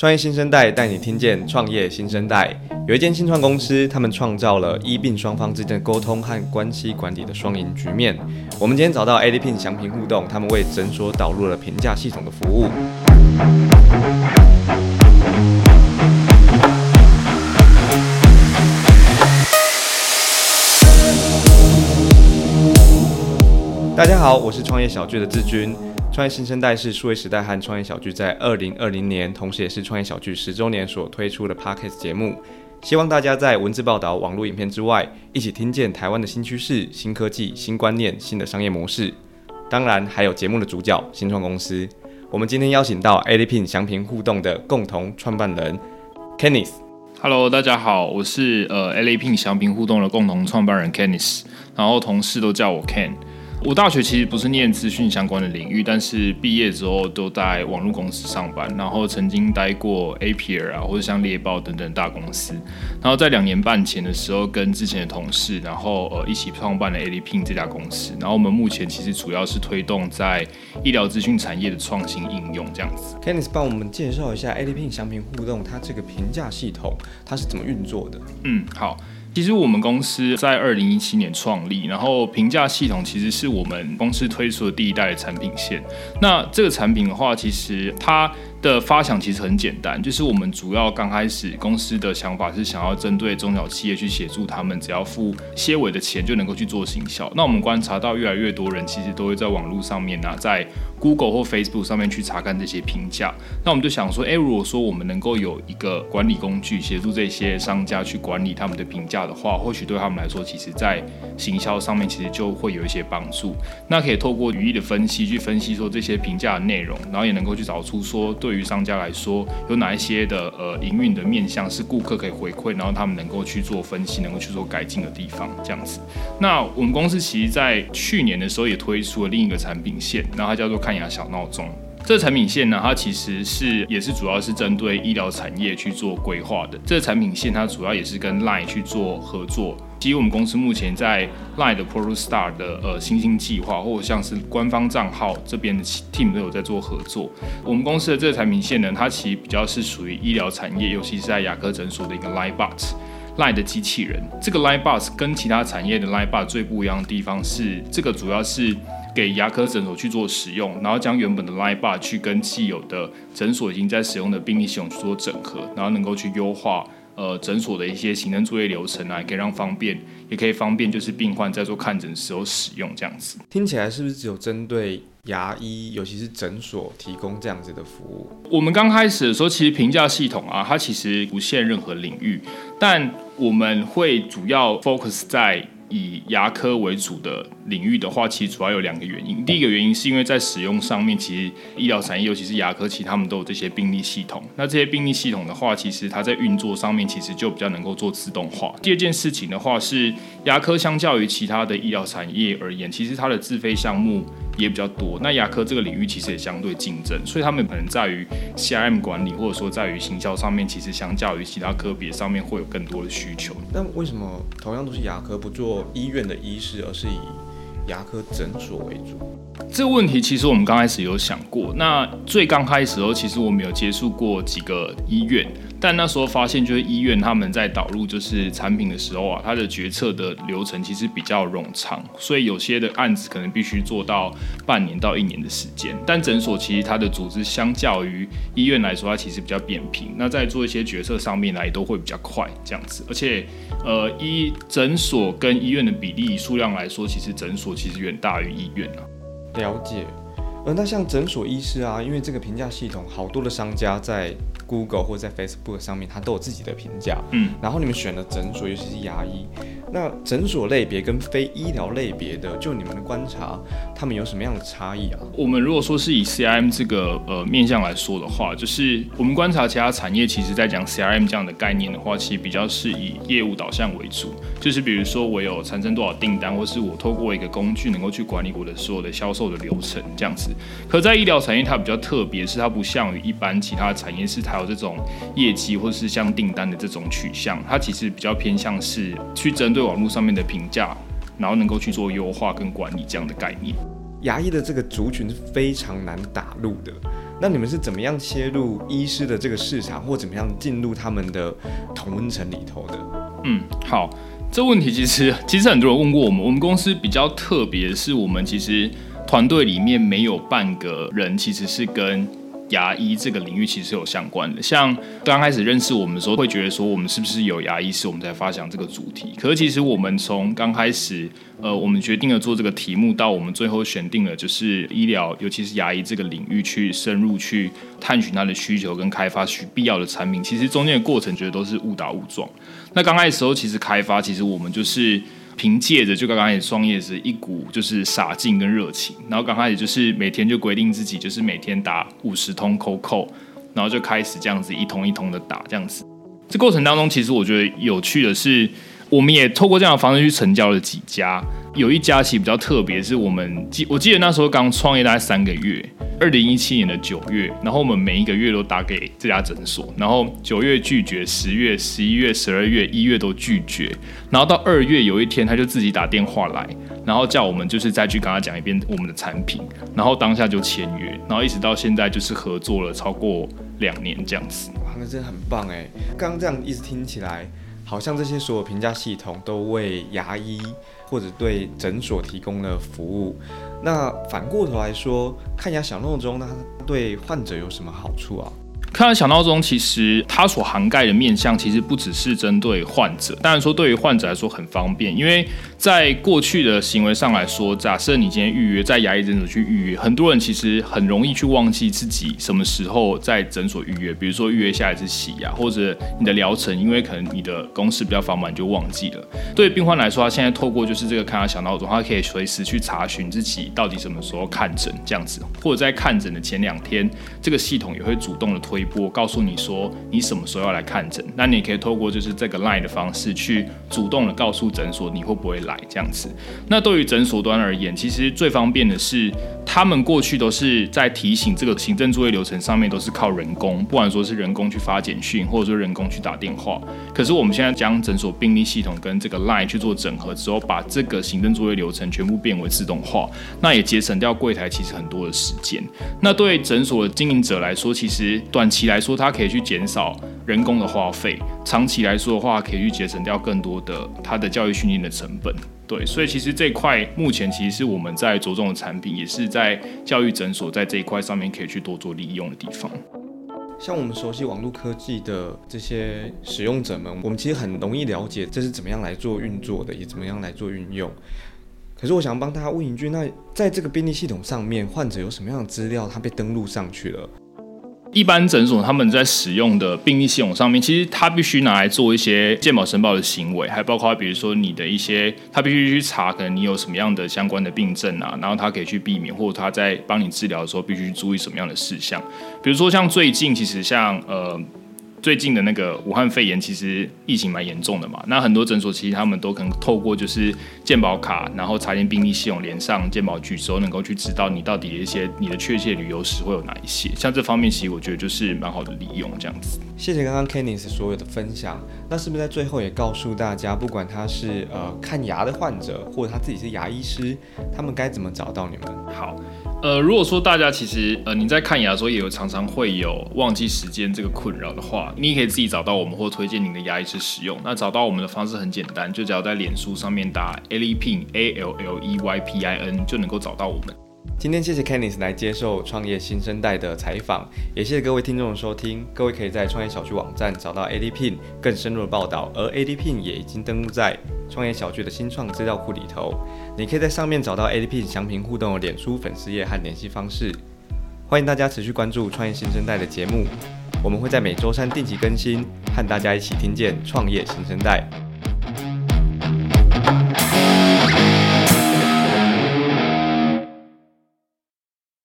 创业新生代带你听见创业新生代。有一间新创公司，他们创造了医病双方之间的沟通和关系管理的双赢局面。我们今天找到 ADPIN 祥平互动，他们为诊所导入了评价系统的服务。大家好，我是创业小聚的志军。创业新生代是数位时代和创业小聚在二零二零年，同时也是创业小聚十周年所推出的 Podcast 节目。希望大家在文字报道、网络影片之外，一起听见台湾的新趋势、新科技、新观念、新的商业模式。当然，还有节目的主角新创公司。我们今天邀请到 ADPIN 祥平互动的共同创办人 Kenneth。Hello，大家好，我是呃 ADPIN 祥平互动的共同创办人 Kenneth，然后同事都叫我 Ken。我大学其实不是念资讯相关的领域，但是毕业之后都在网络公司上班，然后曾经待过 APR 啊，或者像猎豹等等大公司。然后在两年半前的时候，跟之前的同事，然后呃一起创办了 ADPIN 这家公司。然后我们目前其实主要是推动在医疗资讯产业的创新应用这样子。Kenneth 帮我们介绍一下 ADPIN 祥平互动，它这个评价系统它是怎么运作的？嗯，好。其实我们公司在二零一七年创立，然后评价系统其实是我们公司推出的第一代的产品线。那这个产品的话，其实它的发想其实很简单，就是我们主要刚开始公司的想法是想要针对中小企业去协助他们，只要付些微的钱就能够去做行销。那我们观察到越来越多人其实都会在网络上面啊，在 Google 或 Facebook 上面去查看这些评价。那我们就想说，诶，如果说我们能够有一个管理工具协助这些商家去管理他们的评价的话，或许对他们来说，其实在行销上面其实就会有一些帮助。那可以透过语义的分析去分析说这些评价的内容，然后也能够去找出说对。于商家来说，有哪一些的呃营运的面向是顾客可以回馈，然后他们能够去做分析，能够去做改进的地方，这样子。那我们公司其实，在去年的时候也推出了另一个产品线，然后它叫做看牙小闹钟。这个产品线呢，它其实是也是主要是针对医疗产业去做规划的。这个产品线它主要也是跟 Line 去做合作。其实我们公司目前在 Line 的 ProStar 的呃新兴计划，或者像是官方账号这边的 team 都有在做合作。我们公司的这个产品线呢，它其实比较是属于医疗产业，尤其是在牙科诊所的一个 LineBot Line 的机器人。这个 LineBot 跟其他产业的 LineBot 最不一样的地方是，这个主要是给牙科诊所去做使用，然后将原本的 Line Bar 去跟既有的诊所已经在使用的病历系统去做整合，然后能够去优化。呃，诊所的一些行政作业流程啊，也可以让方便，也可以方便，就是病患在做看诊时候使用这样子。听起来是不是只有针对牙医，尤其是诊所提供这样子的服务？我们刚开始的时候，其实评价系统啊，它其实不限任何领域，但我们会主要 focus 在。以牙科为主的领域的话，其实主要有两个原因。第一个原因是因为在使用上面，其实医疗产业，尤其是牙科，其实他们都有这些病历系统。那这些病历系统的话，其实它在运作上面，其实就比较能够做自动化。第二件事情的话是，牙科相较于其他的医疗产业而言，其实它的自费项目也比较多。那牙科这个领域其实也相对竞争，所以他们可能在于 CRM 管理，或者说在于行销上面，其实相较于其他科别上面会有更多的需求。那为什么同样都是牙科，不做？医院的医师，而是以牙科诊所为主。这个问题其实我们刚开始有想过。那最刚开始的时候，其实我们有接触过几个医院。但那时候发现，就是医院他们在导入就是产品的时候啊，它的决策的流程其实比较冗长，所以有些的案子可能必须做到半年到一年的时间。但诊所其实它的组织相较于医院来说，它其实比较扁平，那在做一些决策上面来都会比较快这样子。而且，呃，医诊所跟医院的比例数量来说，其实诊所其实远大于医院啊。了解。呃，那像诊所医师啊，因为这个评价系统，好多的商家在 Google 或者在 Facebook 上面，它都有自己的评价。嗯，然后你们选的诊所，尤其是牙医。那诊所类别跟非医疗类别的，就你们的观察，他们有什么样的差异啊？我们如果说是以 CRM 这个呃面向来说的话，就是我们观察其他产业，其实在讲 CRM 这样的概念的话，其实比较是以业务导向为主。就是比如说我有产生多少订单，或是我透过一个工具能够去管理我的所有的销售的流程这样子。可在医疗产业，它比较特别，是它不像于一般其他产业，是它有这种业绩或者是像订单的这种取向，它其实比较偏向是去针对。对网络上面的评价，然后能够去做优化跟管理这样的概念。牙医的这个族群是非常难打入的。那你们是怎么样切入医师的这个市场，或怎么样进入他们的同温层里头的？嗯，好，这问题其实其实很多人问过我们，我们公司比较特别的是，我们其实团队里面没有半个人其实是跟。牙医这个领域其实有相关的，像刚开始认识我们的时候，会觉得说我们是不是有牙医师，我们才发想这个主题。可是其实我们从刚开始，呃，我们决定了做这个题目，到我们最后选定了就是医疗，尤其是牙医这个领域去深入去探寻它的需求跟开发需必要的产品，其实中间的过程觉得都是误打误撞。那刚开始时候，其实开发，其实我们就是。凭借着就刚刚开始创业时一股就是傻劲跟热情，然后刚开始就是每天就规定自己就是每天打五十通 cold call，然后就开始这样子一通一通的打这样子。这过程当中，其实我觉得有趣的是，我们也透过这样的方式去成交了几家。有一家其实比较特别，是我们记我记得那时候刚创业大概三个月。二零一七年的九月，然后我们每一个月都打给这家诊所，然后九月拒绝，十月、十一月、十二月、一月都拒绝，然后到二月有一天他就自己打电话来，然后叫我们就是再去跟他讲一遍我们的产品，然后当下就签约，然后一直到现在就是合作了超过两年这样子。哇，那真的很棒哎！刚刚这样一直听起来，好像这些所有评价系统都为牙医或者对诊所提供了服务。那反过头来说，看牙小闹钟，呢对患者有什么好处啊？看牙小闹钟，其实它所涵盖的面向，其实不只是针对患者。当然说，对于患者来说很方便，因为在过去的行为上来说，假设你今天预约在牙医诊所去预约，很多人其实很容易去忘记自己什么时候在诊所预约。比如说预约下一次洗牙，或者你的疗程，因为可能你的公事比较繁忙，就忘记了。对病患来说，他现在透过就是这个看牙小闹钟，他可以随时去查询自己到底什么时候看诊这样子，或者在看诊的前两天，这个系统也会主动的推。我告诉你说你什么时候要来看诊，那你可以透过就是这个 line 的方式去主动的告诉诊所你会不会来这样子。那对于诊所端而言，其实最方便的是，他们过去都是在提醒这个行政作业流程上面都是靠人工，不管说是人工去发简讯，或者说人工去打电话。可是我们现在将诊所病历系统跟这个 line 去做整合之后，把这个行政作业流程全部变为自动化，那也节省掉柜台其实很多的时间。那对诊所的经营者来说，其实短期来说，它可以去减少人工的花费；长期来说的话，可以去节省掉更多的它的教育训练的成本。对，所以其实这块目前其实是我们在着重的产品，也是在教育诊所在这一块上面可以去多做利用的地方。像我们熟悉网络科技的这些使用者们，我们其实很容易了解这是怎么样来做运作的，也怎么样来做运用。可是我想帮大家问一句，那在这个病历系统上面，患者有什么样的资料，他被登录上去了？一般诊所他们在使用的病历系统上面，其实他必须拿来做一些健保申报的行为，还包括比如说你的一些，他必须去查可能你有什么样的相关的病症啊，然后他可以去避免，或者他在帮你治疗的时候必须注意什么样的事项，比如说像最近其实像呃。最近的那个武汉肺炎，其实疫情蛮严重的嘛。那很多诊所其实他们都可能透过就是健保卡，然后查验病历系统，连上健保局之后，能够去知道你到底一些你的确切旅游史会有哪一些。像这方面，其实我觉得就是蛮好的利用这样子。谢谢刚刚 Kenneth 所有的分享。那是不是在最后也告诉大家，不管他是呃看牙的患者，或者他自己是牙医师，他们该怎么找到你们？好。呃，如果说大家其实呃你在看牙的时候也有常常会有忘记时间这个困扰的话，你也可以自己找到我们或推荐您的牙医师使用。那找到我们的方式很简单，就只要在脸书上面打 Alleypin A L L E Y P I N 就能够找到我们。今天谢谢 Kenneth 来接受创业新生代的采访，也谢谢各位听众的收听。各位可以在创业小聚网站找到 ADPIN 更深入的报道，而 ADPIN 也已经登录在创业小聚的新创资料库里头。你可以在上面找到 ADPIN 详评互动的脸书粉丝页和联系方式。欢迎大家持续关注创业新生代的节目，我们会在每周三定期更新，和大家一起听见创业新生代。